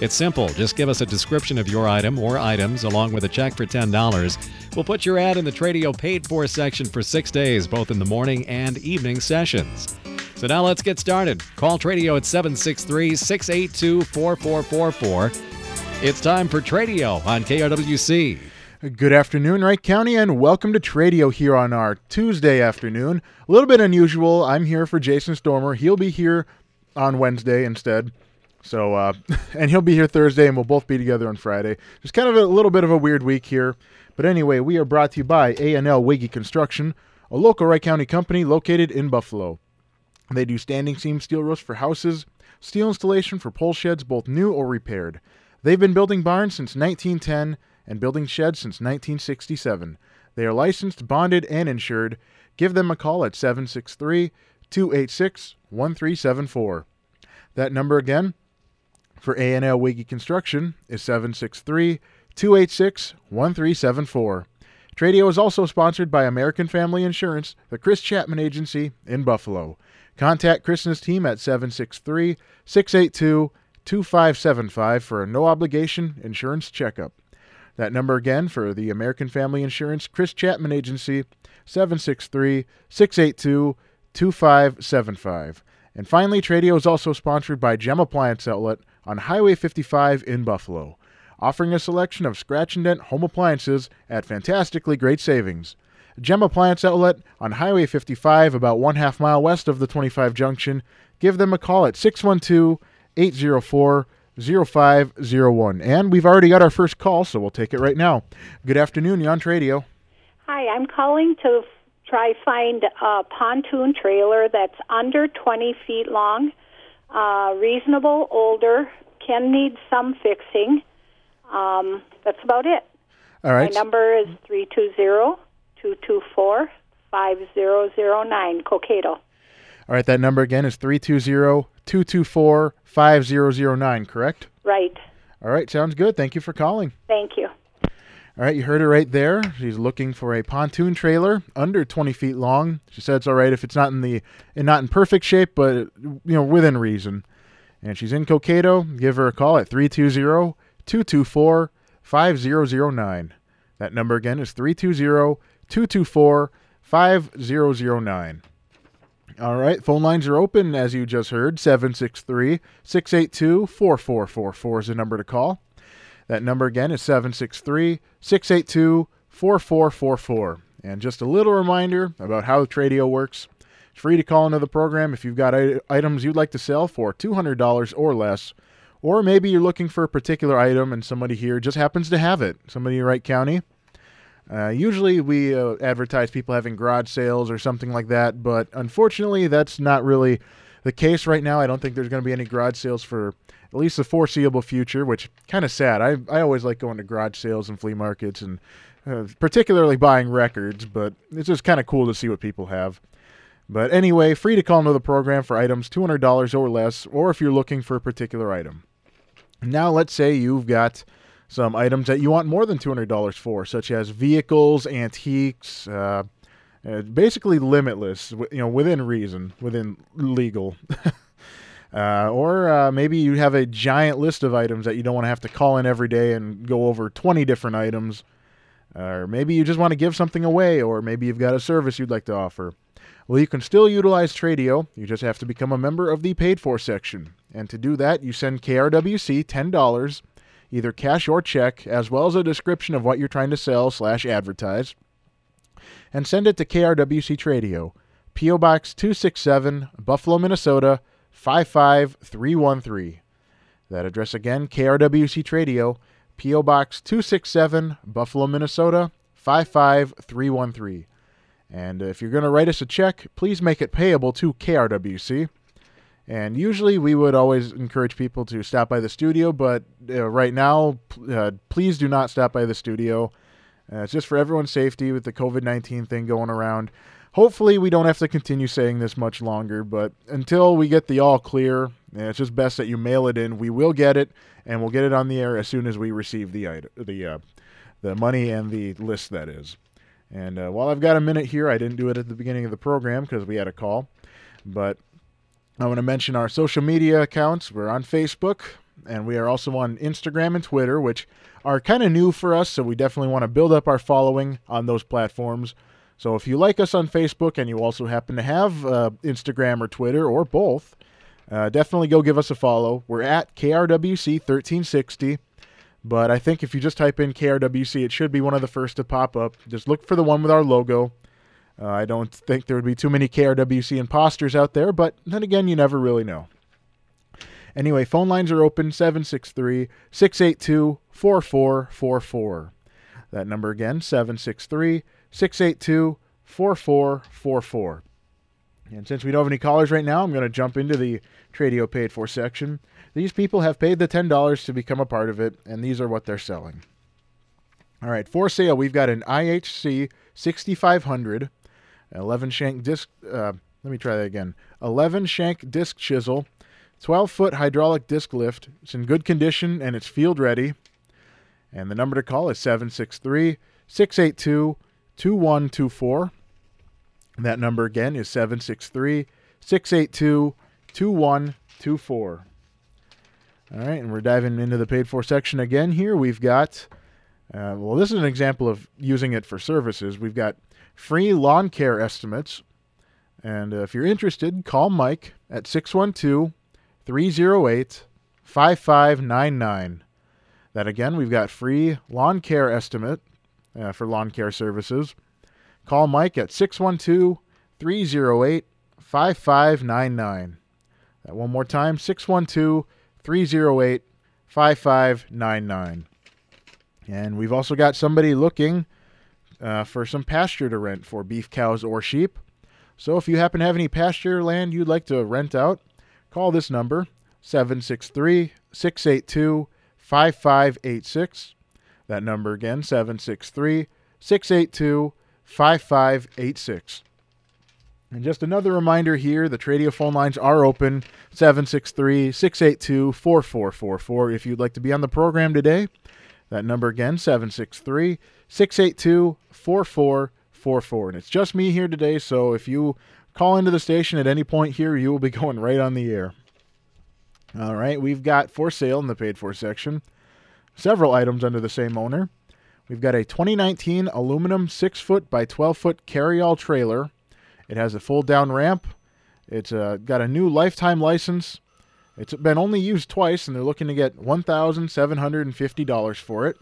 It's simple. Just give us a description of your item or items along with a check for $10. We'll put your ad in the Tradio paid for section for six days, both in the morning and evening sessions. So now let's get started. Call Tradio at 763 682 4444. It's time for Tradio on KRWC. Good afternoon, Wright County, and welcome to Tradio here on our Tuesday afternoon. A little bit unusual. I'm here for Jason Stormer. He'll be here on Wednesday instead. So, uh, and he'll be here Thursday, and we'll both be together on Friday. Just kind of a little bit of a weird week here. But anyway, we are brought to you by A&L Wiggy Construction, a local Wright County company located in Buffalo. They do standing seam steel roofs for houses, steel installation for pole sheds, both new or repaired. They've been building barns since 1910 and building sheds since 1967. They are licensed, bonded, and insured. Give them a call at 763 286 1374. That number again for A&L Wiggy Construction is 763 286 1374. Tradio is also sponsored by American Family Insurance, the Chris Chapman Agency in Buffalo. Contact Chris and his team at 763 682 2575 for a no obligation insurance checkup. That number again for the American Family Insurance Chris Chapman Agency, 763 682 2575. And finally, Tradio is also sponsored by Gem Appliance Outlet on Highway 55 in Buffalo, offering a selection of scratch and dent home appliances at fantastically great savings. Gem Appliance Outlet on Highway 55, about one half mile west of the 25 junction. Give them a call at 612 804 0501. And we've already got our first call, so we'll take it right now. Good afternoon, you're Radio. Hi, I'm calling to try find a pontoon trailer that's under 20 feet long, uh, reasonable, older, can need some fixing. Um, that's about it. All right. My number is 320 224 5009, Cokato. All right, that number again is 320 224 5009, correct? Right. All right, sounds good. Thank you for calling. Thank you. All right, you heard her right there. She's looking for a pontoon trailer under 20 feet long. She said it's all right if it's not in the and not in perfect shape, but you know within reason. And she's in Cokato. Give her a call at 320-224-5009. That number again is 320-224-5009. All right, phone lines are open as you just heard. 763 682 4444 is the number to call. That number again is 763 682 4444. And just a little reminder about how Tradio works. It's free to call into the program if you've got items you'd like to sell for $200 or less. Or maybe you're looking for a particular item and somebody here just happens to have it. Somebody in Wright County. Uh, usually we uh, advertise people having garage sales or something like that, but unfortunately that's not really the case right now. I don't think there's going to be any garage sales for at least the foreseeable future, which kind of sad. I I always like going to garage sales and flea markets and uh, particularly buying records, but it's just kind of cool to see what people have. But anyway, free to call into the program for items $200 or less, or if you're looking for a particular item. Now, let's say you've got some items that you want more than $200 for, such as vehicles, antiques, uh, uh, basically limitless, you know, within reason, within legal. uh, or uh, maybe you have a giant list of items that you don't want to have to call in every day and go over 20 different items. Or maybe you just want to give something away, or maybe you've got a service you'd like to offer. Well, you can still utilize Tradio. You just have to become a member of the paid for section. And to do that, you send KRWC $10 either cash or check, as well as a description of what you're trying to sell slash advertise, and send it to KRWC Tradio, P.O. Box 267, Buffalo, Minnesota 55313. That address again, KRWC Tradio, P.O. Box 267, Buffalo, Minnesota 55313. And if you're going to write us a check, please make it payable to KRWC. And usually we would always encourage people to stop by the studio, but uh, right now, uh, please do not stop by the studio. Uh, it's just for everyone's safety with the COVID 19 thing going around. Hopefully, we don't have to continue saying this much longer, but until we get the all clear, it's just best that you mail it in. We will get it, and we'll get it on the air as soon as we receive the the uh, the money and the list that is. And uh, while I've got a minute here, I didn't do it at the beginning of the program because we had a call, but I want to mention our social media accounts. We're on Facebook, and we are also on Instagram and Twitter, which are kind of new for us, so we definitely want to build up our following on those platforms. So if you like us on Facebook and you also happen to have uh, Instagram or Twitter or both, uh, definitely go give us a follow. We're at KRWC1360. But I think if you just type in KRWC, it should be one of the first to pop up. Just look for the one with our logo. Uh, I don't think there would be too many KRWC imposters out there, but then again, you never really know. Anyway, phone lines are open 763 682 4444. That number again, 763 682 4444. And since we don't have any callers right now, I'm going to jump into the Tradio paid for section. These people have paid the $10 to become a part of it, and these are what they're selling. All right, for sale, we've got an IHC 6500, 11 shank disc. Uh, let me try that again. 11 shank disc chisel, 12 foot hydraulic disc lift. It's in good condition and it's field ready. And the number to call is 763 682 2124. That number again is 763 682 2124. All right, and we're diving into the paid for section again here. We've got, uh, well, this is an example of using it for services. We've got free lawn care estimates. And uh, if you're interested, call Mike at 612 308 5599. That again, we've got free lawn care estimate uh, for lawn care services. Call Mike at 612 308 5599. That one more time 612 308 5599. And we've also got somebody looking uh, for some pasture to rent for beef cows or sheep. So if you happen to have any pasture land you'd like to rent out, call this number 763 682 5586. That number again 763 682 5586. And just another reminder here the Tradio phone lines are open 763 682 4444 if you'd like to be on the program today. That number again 763 682 4444. And it's just me here today, so if you call into the station at any point here, you will be going right on the air. All right, we've got for sale in the paid for section several items under the same owner. We've got a 2019 aluminum 6 foot by 12 foot carry-all trailer it has a full down ramp. It's uh, got a new lifetime license. It's been only used twice, and they're looking to get $1,750 for it.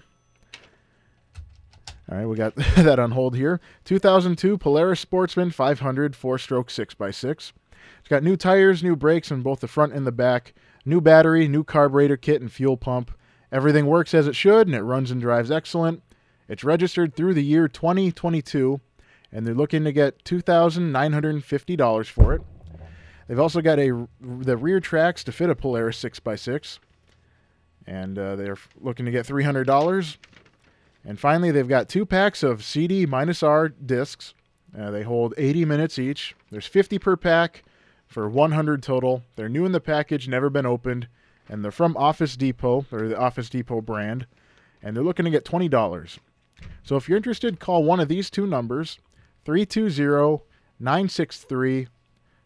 All right, we got that on hold here. 2002 Polaris Sportsman 500 four stroke 6x6. It's got new tires, new brakes on both the front and the back, new battery, new carburetor kit, and fuel pump. Everything works as it should, and it runs and drives excellent. It's registered through the year 2022 and they're looking to get $2,950 for it. They've also got a the rear tracks to fit a Polaris 6x6, and uh, they're looking to get $300. And finally, they've got two packs of CD minus R discs. Uh, they hold 80 minutes each. There's 50 per pack for 100 total. They're new in the package, never been opened, and they're from Office Depot, or the Office Depot brand, and they're looking to get $20. So if you're interested, call one of these two numbers 320 963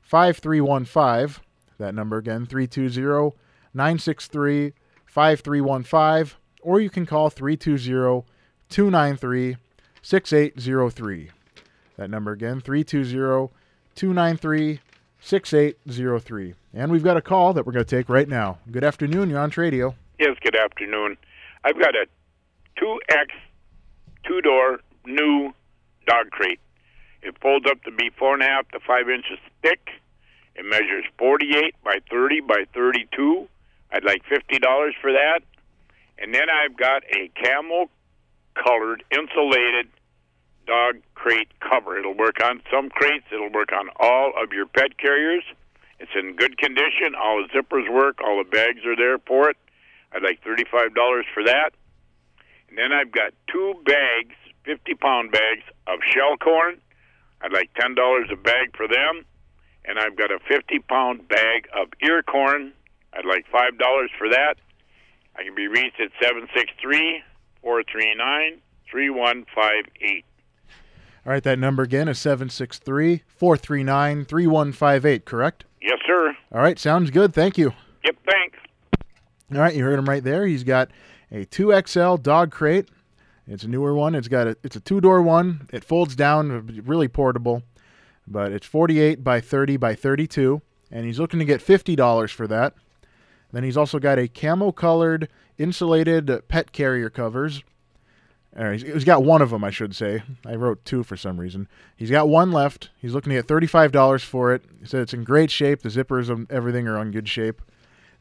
5315. That number again, 320 963 5315. Or you can call 320 293 6803. That number again, 320 293 6803. And we've got a call that we're going to take right now. Good afternoon. You're on Tradio. Yes, good afternoon. I've got a 2X two door new dog crate. It folds up to be four and a half to five inches thick. It measures 48 by 30 by 32. I'd like $50 for that. And then I've got a camel colored insulated dog crate cover. It'll work on some crates, it'll work on all of your pet carriers. It's in good condition. All the zippers work, all the bags are there for it. I'd like $35 for that. And then I've got two bags, 50 pound bags of shell corn. I'd like $10 a bag for them. And I've got a 50 pound bag of ear corn. I'd like $5 for that. I can be reached at 763 439 3158. All right, that number again is 763 439 3158, correct? Yes, sir. All right, sounds good. Thank you. Yep, thanks. All right, you heard him right there. He's got a 2XL dog crate. It's a newer one. It's got a it's a two-door one. It folds down, really portable. But it's 48 by 30 by 32, and he's looking to get $50 for that. Then he's also got a camo colored insulated pet carrier covers. Uh, he's, he's got one of them, I should say. I wrote two for some reason. He's got one left. He's looking to get $35 for it. He said it's in great shape. The zippers and everything are in good shape.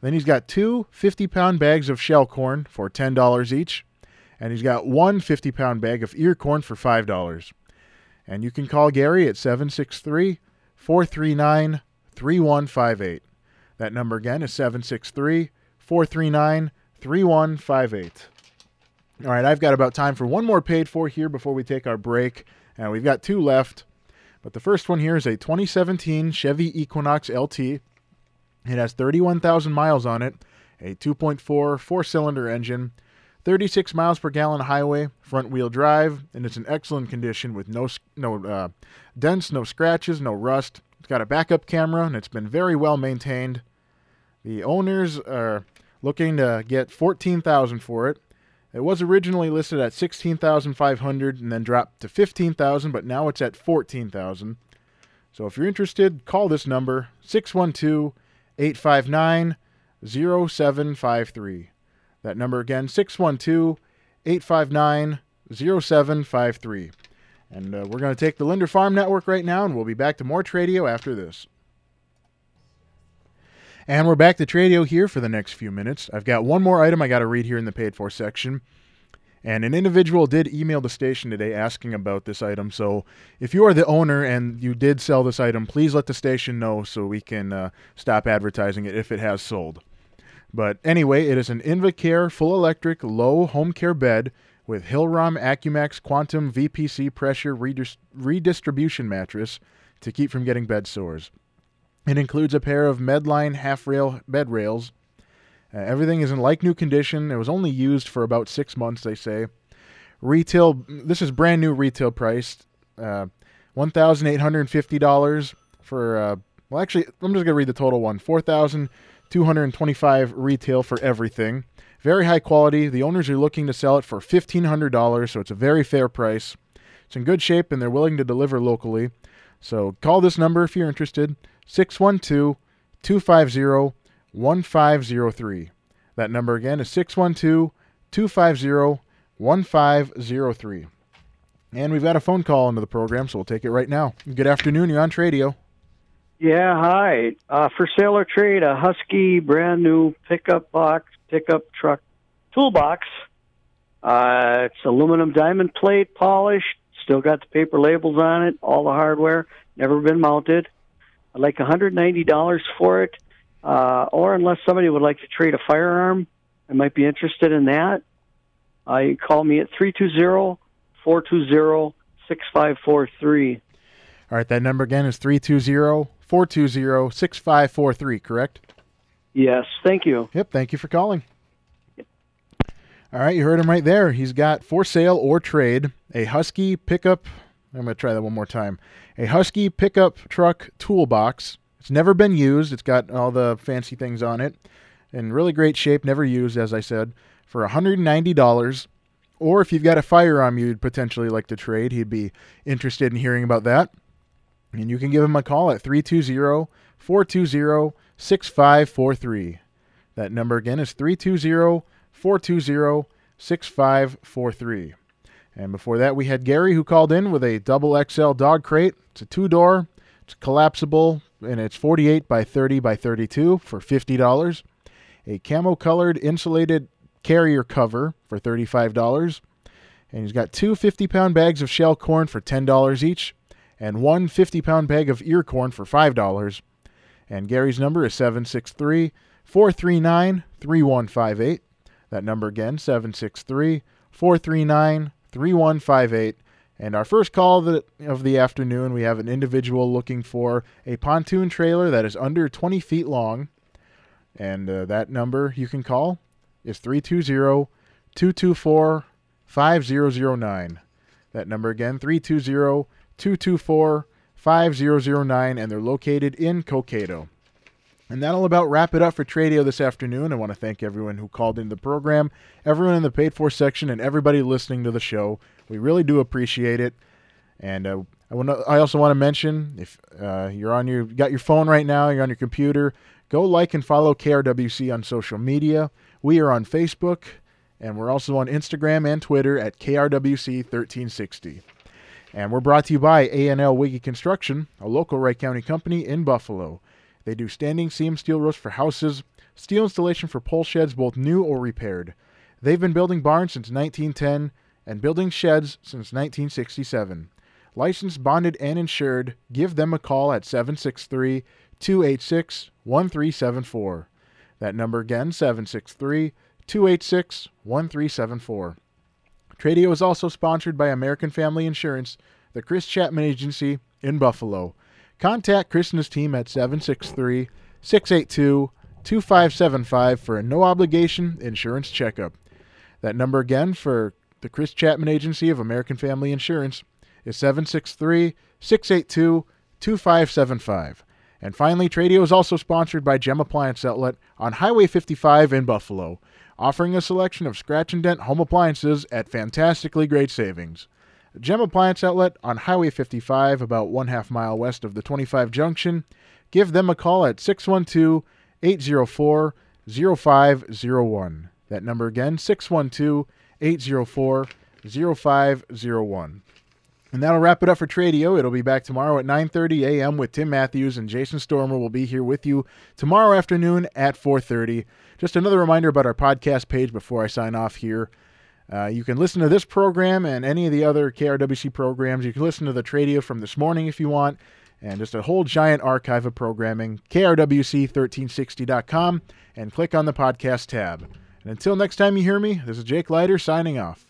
Then he's got two 50 pound bags of shell corn for $10 each. And he's got one 50 pound bag of ear corn for $5. And you can call Gary at 763 439 3158. That number again is 763 439 3158. All right, I've got about time for one more paid for here before we take our break. And we've got two left. But the first one here is a 2017 Chevy Equinox LT. It has 31,000 miles on it, a 2.4 four cylinder engine, 36 miles per gallon highway, front wheel drive, and it's in excellent condition with no no uh, dents, no scratches, no rust. It's got a backup camera and it's been very well maintained. The owners are looking to get 14,000 for it. It was originally listed at 16,500 and then dropped to 15,000, but now it's at 14,000. So if you're interested, call this number 612 859 0753. That number again 612 859 0753. And uh, we're going to take the Linder Farm Network right now, and we'll be back to more Tradio after this. And we're back to Tradio here for the next few minutes. I've got one more item I got to read here in the paid for section. And an individual did email the station today asking about this item. So if you are the owner and you did sell this item, please let the station know so we can uh, stop advertising it if it has sold. But anyway, it is an Invacare full electric low home care bed with Hillrom Accumax Quantum VPC pressure redis- redistribution mattress to keep from getting bed sores. It includes a pair of Medline half rail bed rails. Uh, everything is in like new condition. It was only used for about six months, they say. Retail, this is brand new retail priced, uh, one thousand eight hundred and fifty dollars for. Uh, well, actually, I'm just gonna read the total one: four thousand two hundred and twenty-five retail for everything. Very high quality. The owners are looking to sell it for fifteen hundred dollars, so it's a very fair price. It's in good shape, and they're willing to deliver locally. So call this number if you're interested 612 250 1503. That number again is 612 250 1503. And we've got a phone call into the program, so we'll take it right now. Good afternoon. You're on Tradio. Yeah, hi. Uh, for sale or trade, a Husky brand new pickup box, pickup truck toolbox. Uh, it's aluminum diamond plate polished, still got the paper labels on it, all the hardware, never been mounted. I'd like $190 for it, uh, or unless somebody would like to trade a firearm, I might be interested in that. Uh, you call me at 320 420 6543. All right, that number again is 320 420 6543, correct? Yes, thank you. Yep, thank you for calling. All right, you heard him right there. He's got for sale or trade a Husky pickup. I'm going to try that one more time. A Husky pickup truck toolbox. It's never been used. It's got all the fancy things on it. In really great shape, never used, as I said, for $190. Or if you've got a firearm you'd potentially like to trade, he'd be interested in hearing about that. And you can give him a call at 320 420 6543. That number again is 320 420 6543. And before that, we had Gary who called in with a double XL dog crate. It's a two door, it's collapsible, and it's 48 by 30 by 32 for $50. A camo colored insulated carrier cover for $35. And he's got two 50 pound bags of shell corn for $10 each, and one 50 pound bag of ear corn for $5. And Gary's number is 763 439 3158. That number again, 763 439 3158. And our first call of the, of the afternoon, we have an individual looking for a pontoon trailer that is under 20 feet long. And uh, that number you can call is 320 224 5009. That number again, 320 224 5009. And they're located in Cokato. And that'll about wrap it up for Tradio this afternoon. I want to thank everyone who called into the program, everyone in the paid for section, and everybody listening to the show. We really do appreciate it. And uh, I want I also want to mention if uh, you're on your got your phone right now, you're on your computer, go like and follow KRWC on social media. We are on Facebook, and we're also on Instagram and Twitter at KRWC1360. And we're brought to you by A&L Wiggy Construction, a local Wright County company in Buffalo. They do standing seam steel roofs for houses, steel installation for pole sheds, both new or repaired. They've been building barns since 1910 and building sheds since 1967. Licensed, bonded, and insured, give them a call at 763 286 1374. That number again, 763 286 1374. Tradio is also sponsored by American Family Insurance, the Chris Chapman Agency in Buffalo. Contact Chris and his team at 763 682 2575 for a no obligation insurance checkup. That number again for the Chris Chapman Agency of American Family Insurance is 763 682 2575. And finally, Tradio is also sponsored by Gem Appliance Outlet on Highway 55 in Buffalo, offering a selection of scratch and dent home appliances at fantastically great savings. Gem Appliance Outlet on Highway 55, about one half mile west of the 25 junction. Give them a call at 612 804 0501. That number again, 612 804 0501. And that'll wrap it up for Tradio. It'll be back tomorrow at 9:30 a.m. with Tim Matthews and Jason Stormer will be here with you tomorrow afternoon at 4:30. Just another reminder about our podcast page before I sign off here. Uh, you can listen to this program and any of the other KRWC programs. You can listen to the Tradio from this morning if you want, and just a whole giant archive of programming. KRWC1360.com and click on the podcast tab. And until next time you hear me, this is Jake Leiter signing off.